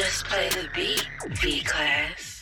Just play the beat, V class.